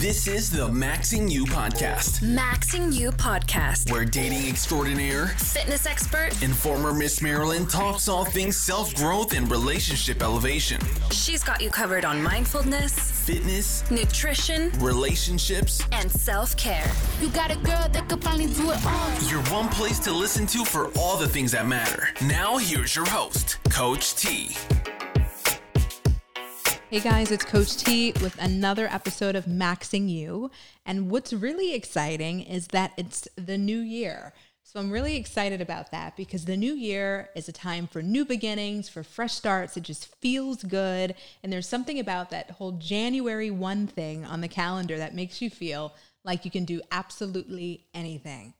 This is the Maxing You podcast, Maxing You podcast. where dating extraordinaire Fitness expert. and former Miss Maryland talks all things self growth and relationship elevation, She's got you covered on mindfulness, fitness, nutrition, relationships. and self care. You got a girl that could finally do it all. Your one place to listen to for all the things that matter. Now, here's your host, Coach T. Hey guys, it's Coach T with another episode of Maxing You. And what's really exciting is that it's the new year. So I'm really excited about that because the new year is a time for new beginnings, for fresh starts. It just feels good. And there's something about that whole January 1 thing on the calendar that makes you feel like you can do absolutely anything.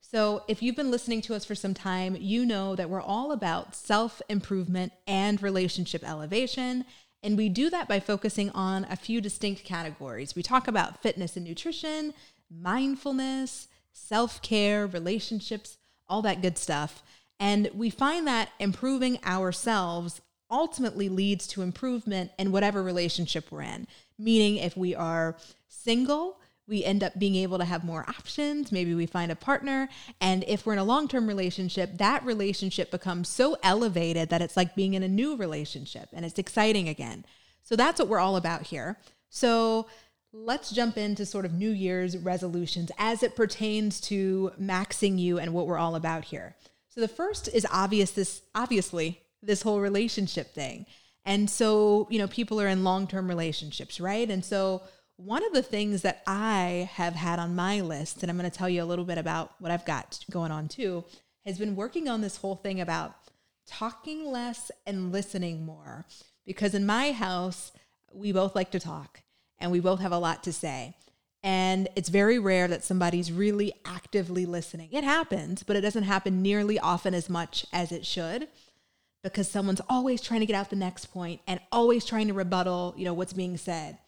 So, if you've been listening to us for some time, you know that we're all about self improvement and relationship elevation. And we do that by focusing on a few distinct categories. We talk about fitness and nutrition, mindfulness, self care, relationships, all that good stuff. And we find that improving ourselves ultimately leads to improvement in whatever relationship we're in. Meaning, if we are single, we end up being able to have more options. Maybe we find a partner. And if we're in a long term relationship, that relationship becomes so elevated that it's like being in a new relationship and it's exciting again. So that's what we're all about here. So let's jump into sort of New Year's resolutions as it pertains to maxing you and what we're all about here. So the first is obvious this obviously this whole relationship thing. And so, you know, people are in long-term relationships, right? And so one of the things that I have had on my list, and I'm going to tell you a little bit about what I've got going on too, has been working on this whole thing about talking less and listening more. Because in my house, we both like to talk and we both have a lot to say. And it's very rare that somebody's really actively listening. It happens, but it doesn't happen nearly often as much as it should because someone's always trying to get out the next point and always trying to rebuttal, you know, what's being said.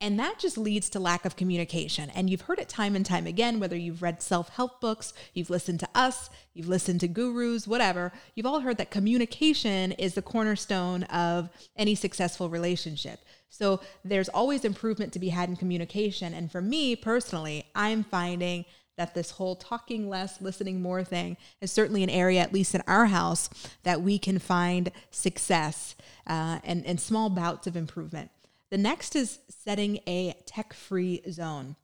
And that just leads to lack of communication. And you've heard it time and time again, whether you've read self help books, you've listened to us, you've listened to gurus, whatever, you've all heard that communication is the cornerstone of any successful relationship. So there's always improvement to be had in communication. And for me personally, I'm finding that this whole talking less, listening more thing is certainly an area, at least in our house, that we can find success uh, and, and small bouts of improvement. The next is setting a tech free zone.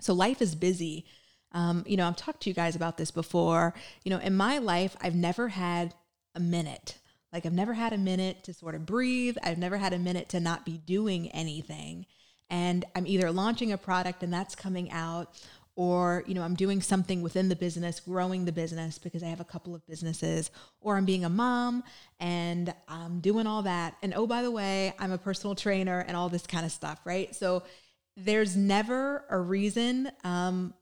So life is busy. Um, you know, I've talked to you guys about this before. You know, in my life, I've never had a minute. Like, I've never had a minute to sort of breathe. I've never had a minute to not be doing anything. And I'm either launching a product and that's coming out, or you know i'm doing something within the business growing the business because i have a couple of businesses or i'm being a mom and i'm doing all that. And oh by the way i'm a personal trainer and all this kind of stuff right? So there's never a reason um,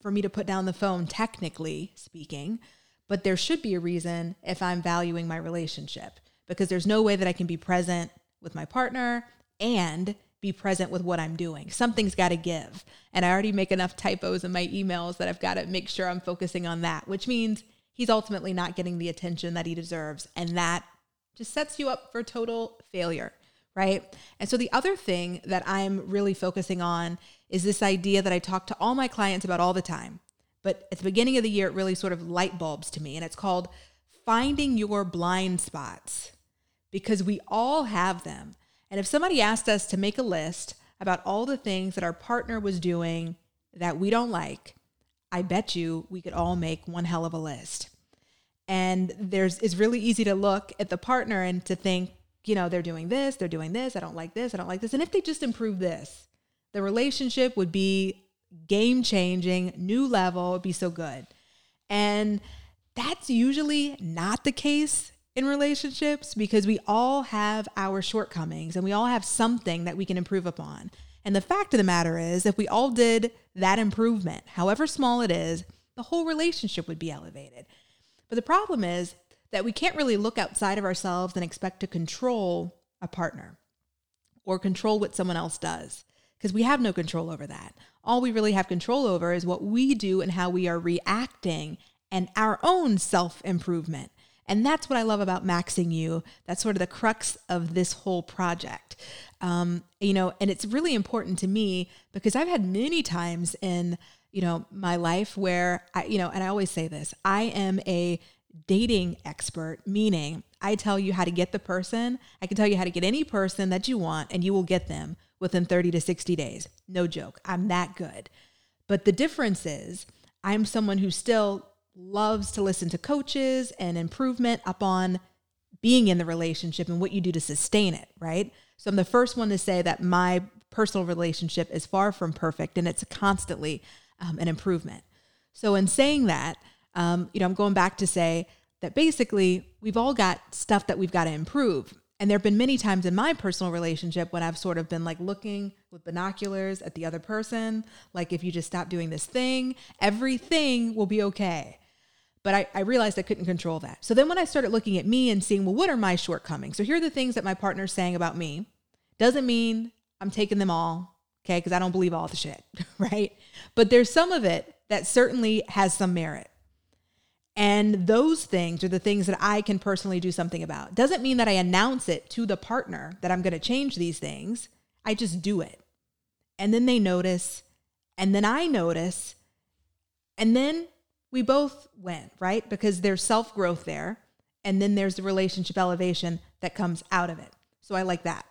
for me to put down the phone technically speaking but there should be a reason if i'm valuing my relationship because there's no way that i can be present with my partner and be present with what I'm doing. Something's got to give. And I already make enough typos in my emails that I've got to make sure I'm focusing on that, which means he's ultimately not getting the attention that he deserves. And that just sets you up for total failure, right? And so the other thing that I'm really focusing on is this idea that I talk to all my clients about all the time. But at the beginning of the year, it really sort of light bulbs to me. And it's called finding your blind spots because we all have them. And if somebody asked us to make a list about all the things that our partner was doing that we don't like, I bet you we could all make one hell of a list. And there's it's really easy to look at the partner and to think, you know, they're doing this, they're doing this, I don't like this, I don't like this. And if they just improve this, the relationship would be game changing, new level, it'd be so good. And that's usually not the case in relationships because we all have our shortcomings and we all have something that we can improve upon. And the fact of the matter is, if we all did that improvement, however small it is, the whole relationship would be elevated. But the problem is that we can't really look outside of ourselves and expect to control a partner or control what someone else does because we have no control over that. All we really have control over is what we do and how we are reacting and our own self improvement. And that's what I love about Maxing You. That's sort of the crux of this whole project. Um, you know, and it's really important to me because I've had many times in, you know, my life where I, you know, and I always say this I am a dating expert, meaning I tell you how to get the person. I can tell you how to get any person that you want, and you will get them within 30 to 60 days. No joke. I'm that good. But the difference is, I'm someone who still loves to listen to coaches and improvement upon being in the relationship and what you do to sustain it, right? So I'm the first one to say that my personal relationship is far from perfect and it's constantly um, an improvement. So in saying that, um, you know, I'm going back to say that basically we've all got stuff that we've got to improve. And there have been many times in my personal relationship when I've sort of been like looking with binoculars at the other person, like if you just stop doing this thing, everything will be okay. But I, I realized I couldn't control that. So then when I started looking at me and seeing, well, what are my shortcomings? So here are the things that my partner's saying about me. Doesn't mean I'm taking them all, okay? Because I don't believe all the shit, right? But there's some of it that certainly has some merit. And those things are the things that I can personally do something about. Doesn't mean that I announce it to the partner that I'm going to change these things. I just do it. And then they notice, and then I notice, and then we both win, right? Because there's self growth there. And then there's the relationship elevation that comes out of it. So I like that.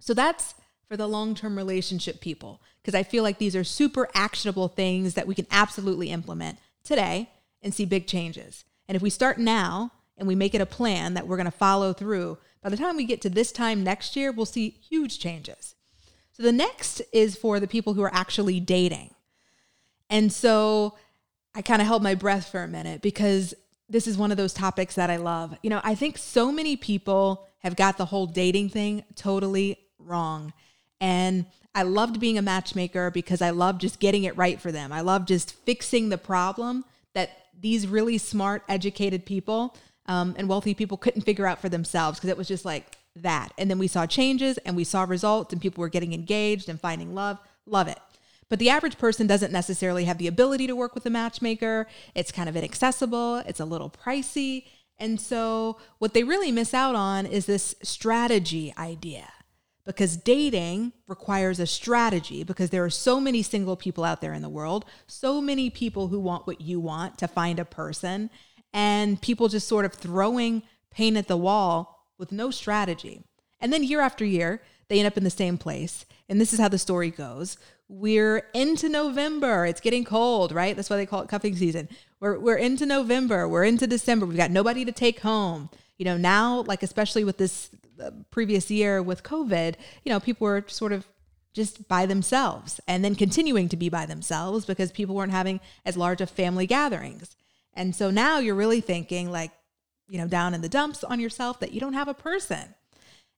So that's for the long term relationship people, because I feel like these are super actionable things that we can absolutely implement today and see big changes. And if we start now and we make it a plan that we're going to follow through, by the time we get to this time next year, we'll see huge changes. So the next is for the people who are actually dating. And so I kind of held my breath for a minute because this is one of those topics that I love. You know, I think so many people have got the whole dating thing totally wrong. And I loved being a matchmaker because I love just getting it right for them. I love just fixing the problem that these really smart, educated people um, and wealthy people couldn't figure out for themselves because it was just like that. And then we saw changes and we saw results and people were getting engaged and finding love. Love it. But the average person doesn't necessarily have the ability to work with a matchmaker. It's kind of inaccessible, it's a little pricey. And so, what they really miss out on is this strategy idea because dating requires a strategy because there are so many single people out there in the world, so many people who want what you want to find a person, and people just sort of throwing paint at the wall with no strategy. And then year after year, they end up in the same place. And this is how the story goes we're into November. It's getting cold, right? That's why they call it cuffing season. We're, we're into November. We're into December. We've got nobody to take home. You know, now, like, especially with this uh, previous year with COVID, you know, people were sort of just by themselves and then continuing to be by themselves because people weren't having as large of family gatherings. And so now you're really thinking, like, you know, down in the dumps on yourself that you don't have a person.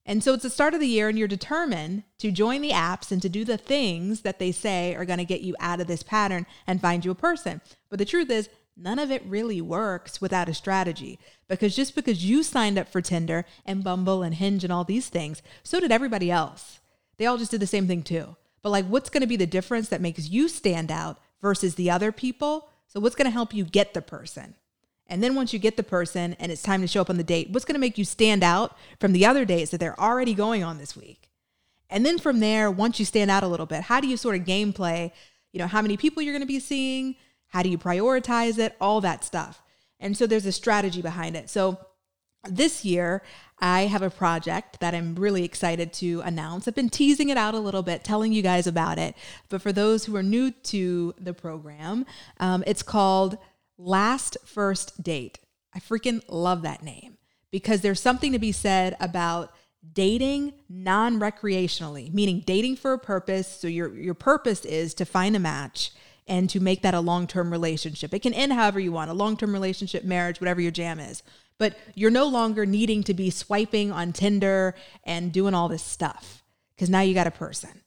And so it's the start of the year, and you're determined to join the apps and to do the things that they say are going to get you out of this pattern and find you a person. But the truth is, none of it really works without a strategy. Because just because you signed up for Tinder and Bumble and Hinge and all these things, so did everybody else. They all just did the same thing too. But like, what's going to be the difference that makes you stand out versus the other people? So, what's going to help you get the person? And then once you get the person and it's time to show up on the date, what's going to make you stand out from the other dates that they're already going on this week? And then from there, once you stand out a little bit, how do you sort of gameplay, you know, how many people you're going to be seeing? How do you prioritize it? All that stuff. And so there's a strategy behind it. So this year, I have a project that I'm really excited to announce. I've been teasing it out a little bit, telling you guys about it. But for those who are new to the program, um, it's called Last First Date. I freaking love that name because there's something to be said about dating non-recreationally, meaning dating for a purpose. So your your purpose is to find a match and to make that a long-term relationship. It can end however you want, a long-term relationship, marriage, whatever your jam is. But you're no longer needing to be swiping on Tinder and doing all this stuff because now you got a person.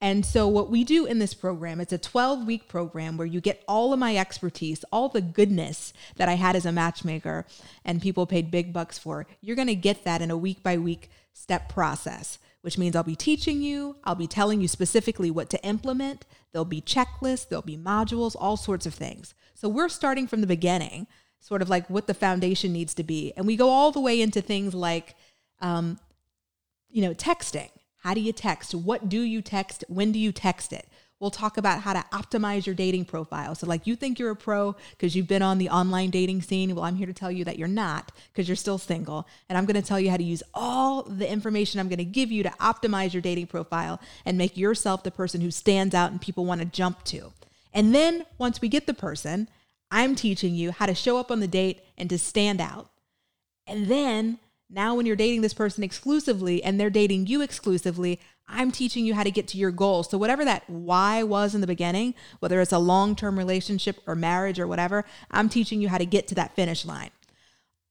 And so, what we do in this program, it's a 12 week program where you get all of my expertise, all the goodness that I had as a matchmaker and people paid big bucks for. You're going to get that in a week by week step process, which means I'll be teaching you, I'll be telling you specifically what to implement. There'll be checklists, there'll be modules, all sorts of things. So, we're starting from the beginning sort of like what the foundation needs to be. And we go all the way into things like, um, you know, texting. How do you text? What do you text? When do you text it? We'll talk about how to optimize your dating profile. So, like, you think you're a pro because you've been on the online dating scene. Well, I'm here to tell you that you're not because you're still single. And I'm going to tell you how to use all the information I'm going to give you to optimize your dating profile and make yourself the person who stands out and people want to jump to. And then once we get the person, I'm teaching you how to show up on the date and to stand out. And then now, when you're dating this person exclusively and they're dating you exclusively, I'm teaching you how to get to your goal. So, whatever that why was in the beginning, whether it's a long term relationship or marriage or whatever, I'm teaching you how to get to that finish line.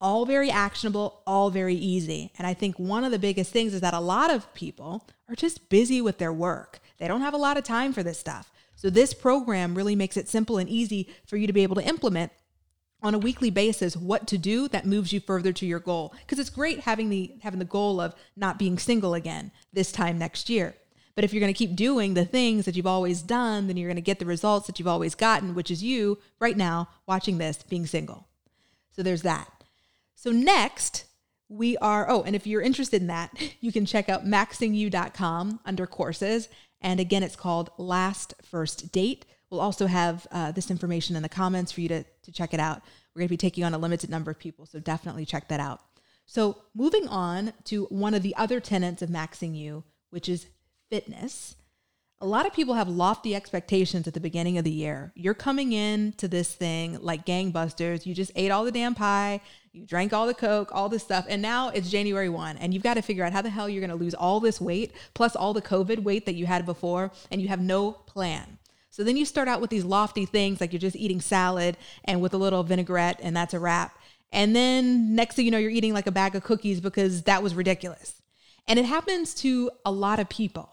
All very actionable, all very easy. And I think one of the biggest things is that a lot of people are just busy with their work. They don't have a lot of time for this stuff. So, this program really makes it simple and easy for you to be able to implement on a weekly basis what to do that moves you further to your goal. Because it's great having the having the goal of not being single again this time next year. But if you're going to keep doing the things that you've always done then you're going to get the results that you've always gotten which is you right now watching this being single. So there's that. So next we are oh and if you're interested in that you can check out maxingyou.com under courses. And again it's called last first date We'll also have uh, this information in the comments for you to, to check it out. We're going to be taking on a limited number of people, so definitely check that out. So, moving on to one of the other tenets of Maxing You, which is fitness. A lot of people have lofty expectations at the beginning of the year. You're coming in to this thing like gangbusters. You just ate all the damn pie, you drank all the Coke, all this stuff, and now it's January 1, and you've got to figure out how the hell you're going to lose all this weight plus all the COVID weight that you had before, and you have no plan. So then you start out with these lofty things like you're just eating salad and with a little vinaigrette, and that's a wrap. And then next thing you know, you're eating like a bag of cookies because that was ridiculous. And it happens to a lot of people.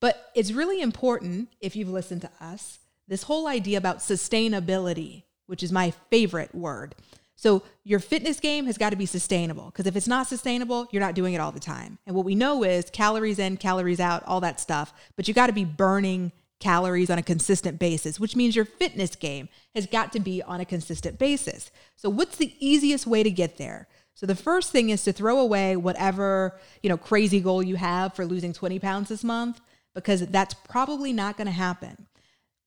But it's really important, if you've listened to us, this whole idea about sustainability, which is my favorite word. So your fitness game has got to be sustainable because if it's not sustainable, you're not doing it all the time. And what we know is calories in, calories out, all that stuff, but you got to be burning calories on a consistent basis, which means your fitness game has got to be on a consistent basis. So what's the easiest way to get there? So the first thing is to throw away whatever, you know, crazy goal you have for losing 20 pounds this month because that's probably not going to happen.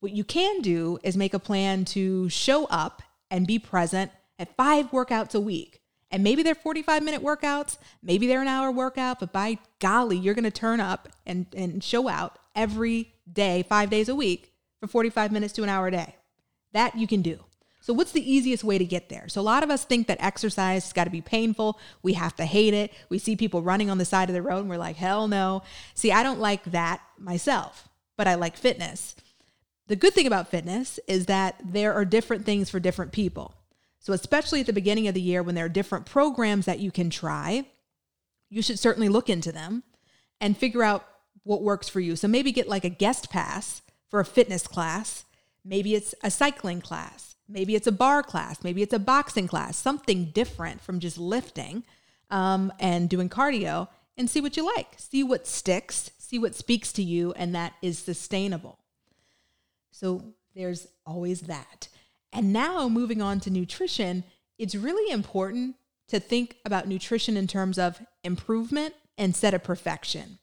What you can do is make a plan to show up and be present at 5 workouts a week. And maybe they're 45 minute workouts, maybe they're an hour workout, but by golly, you're going to turn up and, and show out every day, five days a week, for 45 minutes to an hour a day. That you can do. So, what's the easiest way to get there? So, a lot of us think that exercise has got to be painful. We have to hate it. We see people running on the side of the road and we're like, hell no. See, I don't like that myself, but I like fitness. The good thing about fitness is that there are different things for different people. So, especially at the beginning of the year when there are different programs that you can try, you should certainly look into them and figure out what works for you. So maybe get like a guest pass for a fitness class. Maybe it's a cycling class. Maybe it's a barre class. Maybe it's a boxing class, something different from just lifting um, and doing cardio and see what you like. See what sticks, see what speaks to you, and that is sustainable. So there's always that. And now moving on to nutrition, it's really important to think about nutrition in terms of improvement instead of perfection.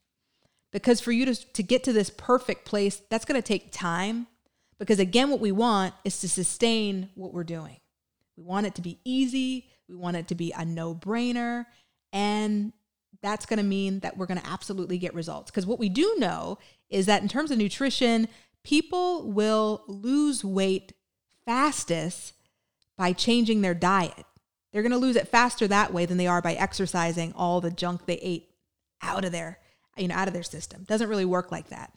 Because for you to, to get to this perfect place, that's going to take time. Because again, what we want is to sustain what we're doing. We want it to be easy, we want it to be a no brainer. And that's going to mean that we're going to absolutely get results. Because what we do know is that in terms of nutrition, people will lose weight fastest by changing their diet. They're going to lose it faster that way than they are by exercising all the junk they ate out of there you know, out of their system. Doesn't really work like that.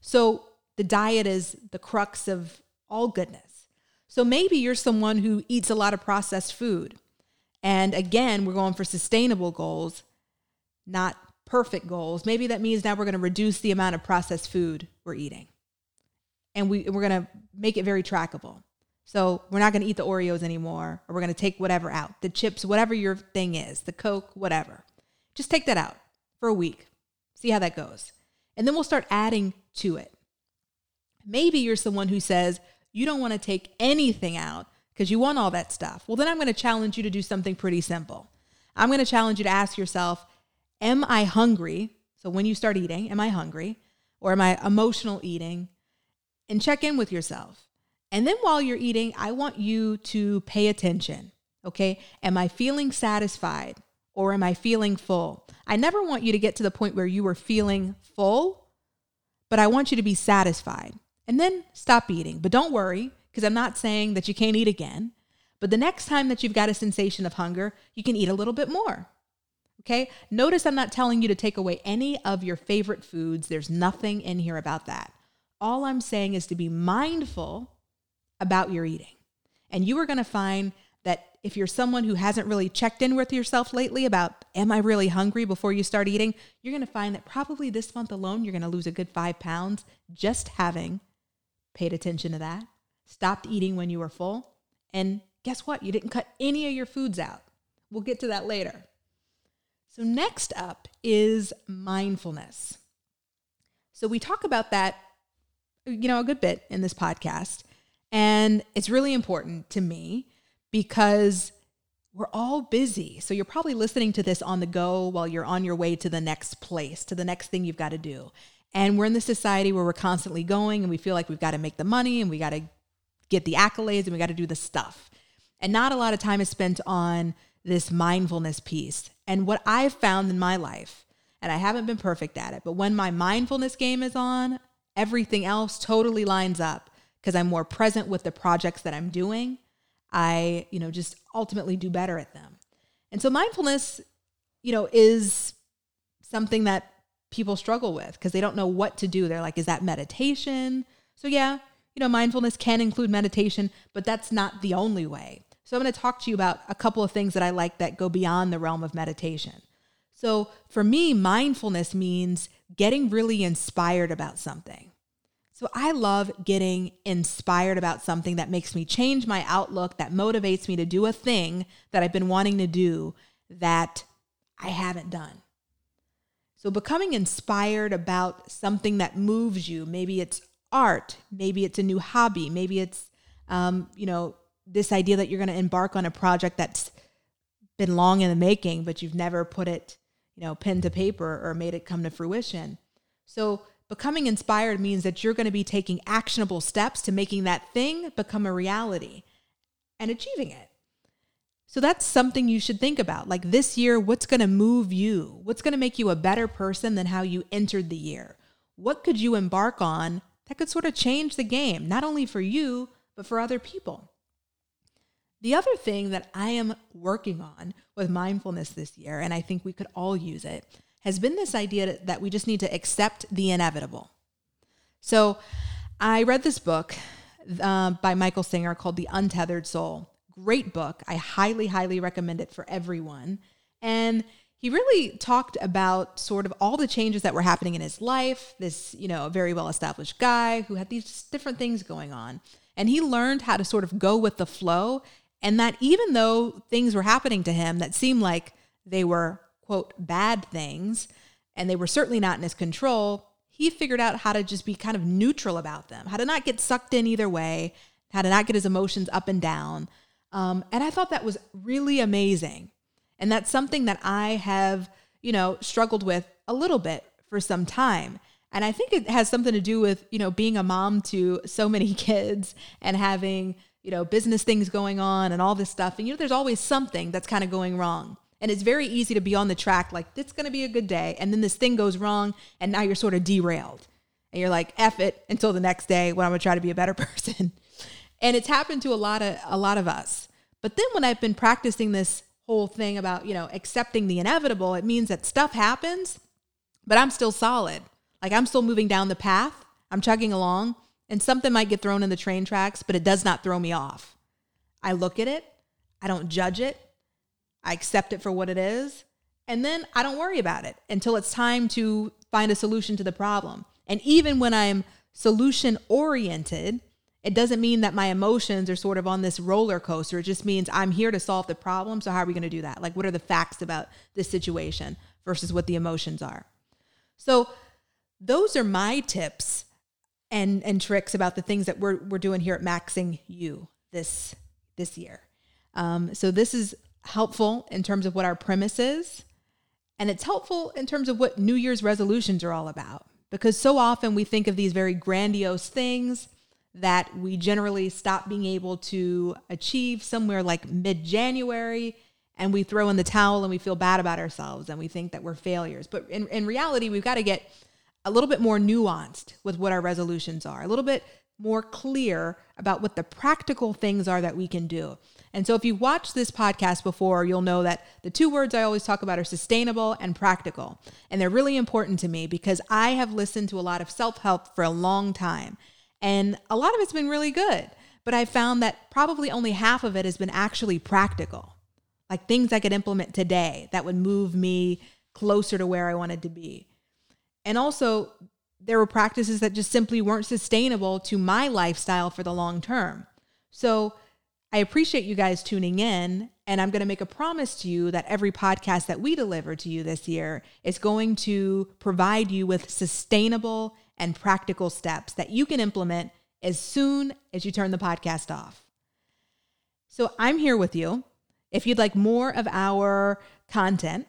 So the diet is the crux of all goodness. So maybe you're someone who eats a lot of processed food. And again, we're going for sustainable goals, not perfect goals. Maybe that means now we're going to reduce the amount of processed food we're eating. And we, we're going to make it very trackable. So we're not going to eat the Oreos anymore, or we're going to take whatever out the chips, whatever your thing is, the Coke, whatever. Just take that out for a week. See how that goes. And then we'll start adding to it. Maybe you're someone who says you don't want to take anything out because you want all that stuff. Well, then I'm going to challenge you to do something pretty simple. I'm going to challenge you to ask yourself, Am I hungry? So when you start eating, am I hungry? Or am I emotional eating? And check in with yourself. And then while you're eating, I want you to pay attention. Okay. Am I feeling satisfied or am I feeling full? I never want you to get to the point where you are feeling full, but I want you to be satisfied. And then stop eating. But don't worry, because I'm not saying that you can't eat again. But the next time that you've got a sensation of hunger, you can eat a little bit more. Okay. Notice I'm not telling you to take away any of your favorite foods. There's nothing in here about that. All I'm saying is to be mindful about your eating. And you are going to find that if you're someone who hasn't really checked in with yourself lately about, am I really hungry before you start eating? You're going to find that probably this month alone, you're going to lose a good five pounds just having paid attention to that, stopped eating when you were full. And guess what? You didn't cut any of your foods out. We'll get to that later. So, next up is mindfulness. So, we talk about that, you know, a good bit in this podcast. And it's really important to me because we're all busy. So, you're probably listening to this on the go while you're on your way to the next place, to the next thing you've got to do. And we're in this society where we're constantly going and we feel like we've got to make the money and we got to get the accolades and we got to do the stuff. And not a lot of time is spent on this mindfulness piece. And what I've found in my life, and I haven't been perfect at it, but when my mindfulness game is on, everything else totally lines up because I'm more present with the projects that I'm doing. I, you know, just ultimately do better at them. And so mindfulness, you know, is something that people struggle with because they don't know what to do. They're like, is that meditation? So, yeah, you know, mindfulness can include meditation, but that's not the only way. So, I'm going to talk to you about a couple of things that I like that go beyond the realm of meditation. So, for me, mindfulness means getting really inspired about something. So, I love getting inspired about something that makes me change my outlook, that motivates me to do a thing that I've been wanting to do that I haven't done. So, becoming inspired about something that moves you, maybe it's art, maybe it's a new hobby, maybe it's, um, you know, this idea that you're going to embark on a project that's been long in the making, but you've never put it, you know, pen to paper or made it come to fruition. So, becoming inspired means that you're going to be taking actionable steps to making that thing become a reality and achieving it. So that's something you should think about. Like this year, what's going to move you? What's going to make you a better person than how you entered the year? What could you embark on that could sort of change the game, not only for you, but for other people? The other thing that I am working on with mindfulness this year, and I think we could all use it, has been this idea that we just need to accept the inevitable. So I read this book uh, by Michael Singer called The Untethered Soul. Great book. I highly, highly recommend it for everyone. And he really talked about sort of all the changes that were happening in his life. This, you know, a very well established guy who had these different things going on. And he learned how to sort of go with the flow. And that even though things were happening to him that seemed like they were, quote, bad things, and they were certainly not in his control, he figured out how to just be kind of neutral about them, how to not get sucked in either way, how to not get his emotions up and down, um, and I thought that was really amazing. And that's something that I have, you know, struggled with a little bit for some time. And I think it has something to do with, you know, being a mom to so many kids and having, you know, business things going on and all this stuff. And, you know, there's always something that's kind of going wrong. And it's very easy to be on the track, like, it's going to be a good day. And then this thing goes wrong. And now you're sort of derailed. And you're like, F it until the next day when I'm going to try to be a better person. And it's happened to a lot of a lot of us. But then when I've been practicing this whole thing about, you know, accepting the inevitable, it means that stuff happens, but I'm still solid. Like I'm still moving down the path. I'm chugging along and something might get thrown in the train tracks, but it does not throw me off. I look at it, I don't judge it. I accept it for what it is, and then I don't worry about it until it's time to find a solution to the problem. And even when I'm solution oriented, it doesn't mean that my emotions are sort of on this roller coaster. It just means I'm here to solve the problem. So, how are we going to do that? Like, what are the facts about this situation versus what the emotions are? So, those are my tips and, and tricks about the things that we're, we're doing here at Maxing You this, this year. Um, so this is helpful in terms of what our premise is, and it's helpful in terms of what New Year's resolutions are all about. Because so often we think of these very grandiose things that we generally stop being able to achieve somewhere like mid January and we throw in the towel and we feel bad about ourselves and we think that we're failures. But in, in reality, we've got to get a little bit more nuanced with what our resolutions are, a little bit more clear about what the practical things are that we can do. And so, if you watched this podcast before, you'll know that the two words I always talk about are sustainable and practical. And they're really important to me because I have listened to a lot of self help for a long time. And a lot of it's been really good. But I found that probably only half of it has been actually practical, like things I could implement today that would move me closer to where I wanted to be. And also, there were practices that just simply weren't sustainable to my lifestyle for the long term. So, I appreciate you guys tuning in, and I'm going to make a promise to you that every podcast that we deliver to you this year is going to provide you with sustainable and practical steps that you can implement as soon as you turn the podcast off. So I'm here with you. If you'd like more of our content,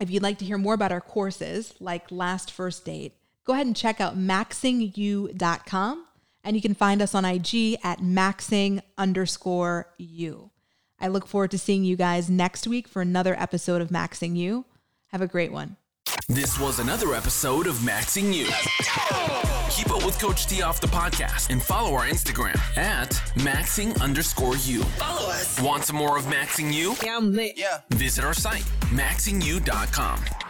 if you'd like to hear more about our courses like Last First Date, go ahead and check out maxingyou.com and you can find us on IG at maxing underscore you. I look forward to seeing you guys next week for another episode of Maxing You. Have a great one. This was another episode of Maxing You. Keep up with Coach T off the podcast and follow our Instagram at maxing underscore you. Follow us. Want some more of Maxing You? Yeah, I'm lit. Yeah. Visit our site, maxingyou.com.